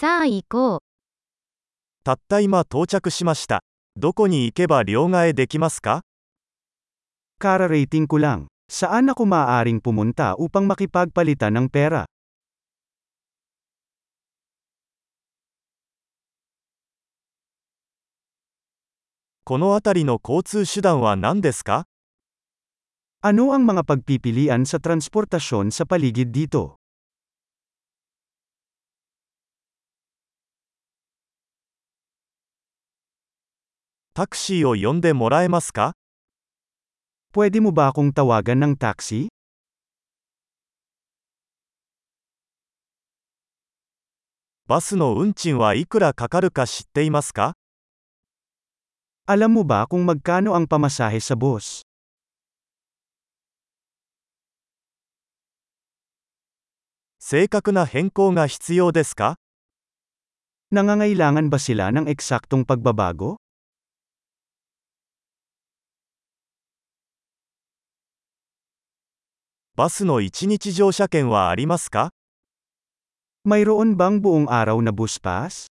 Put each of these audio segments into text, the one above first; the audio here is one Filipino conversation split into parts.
さあ行こう。たった今到着しました。どこに行けば両替できますか Kararating ko lang. Saan ako maaaring pumunta upang makipagpalitan ng pera? この辺りの交通手段は何ですか Ano ang mga pagpipilian sa transportasyon sa paligid dito? Taxi o yonde moraemasu ka? Pwede mo ba akong tawagan ng taxi? Bus no unchin wa ikura kakaru ka shitte imasu ka? Alam mo ba kung magkano ang pamasahe sa bus? Seikaku na henkou ga hitsuyou desu ka? Nangangailangan ba sila ng eksaktong pagbabago? バスの1日乗車券はありますか Mayroon bang buong araw na bus pass?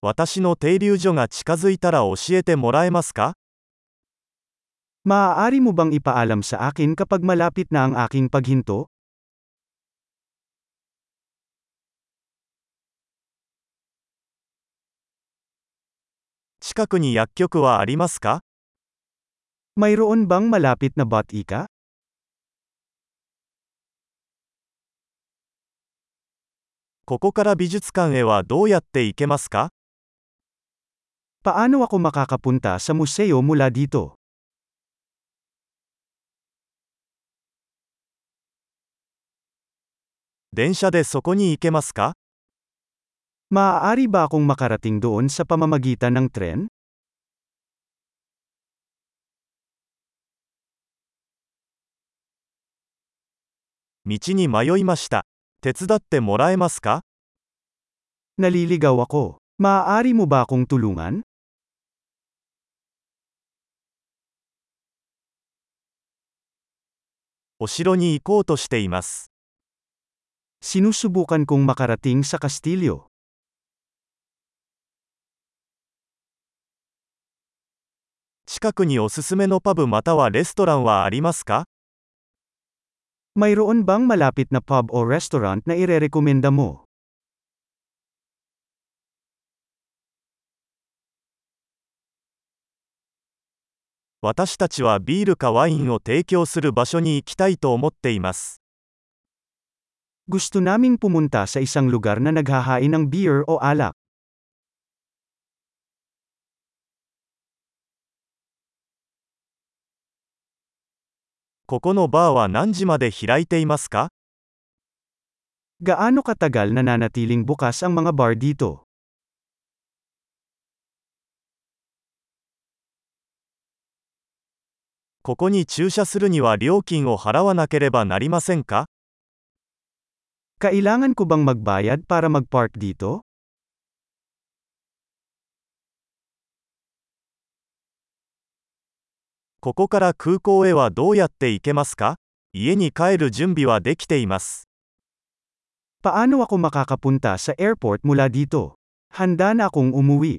私の停留所が近づいたら教えてもらえますか Maaari mo bang ipaalam sa akin kapag malapit na ang aking paghinto? 近くに薬局はありますか Mayroon bang malapit na batika? Koko kara bijutsukan e wa dou yatte ikemasu ka? Paano ako makakapunta sa museo mula dito? Densha de soko ni ikemasu ka? Maaari ba akong makarating doon sa pamamagitan ng tren? 道に迷いました。手伝ってもらえますか Naliligaw ako. Maaari mo ba akong tulungan? お城に行こうとしています。Sinusubukan kong makarating sa kastilyo. 近くにおすすめのパブまたはレストランはありますか Mayroon bang malapit na pub o restaurant na irerekomenda mo? Watashi tachi wa biiru ka wine o teikyou suru basho ni ikitai to omotte imasu. Gusto naming pumunta sa isang lugar na naghahain ng beer o alak. ここのバーは何時まで開いていますか Gaano katagal nananatiling bukas ang mga bar dito? ここに駐車するには料金を払わなければなりませんか Kailangan ko bang magbayad para mag-park dito? ここから空港へはどうやって行けますか家に帰る準備はできています。Paano ako makakapunta sa airport mula dito? Handa na akong umuwi.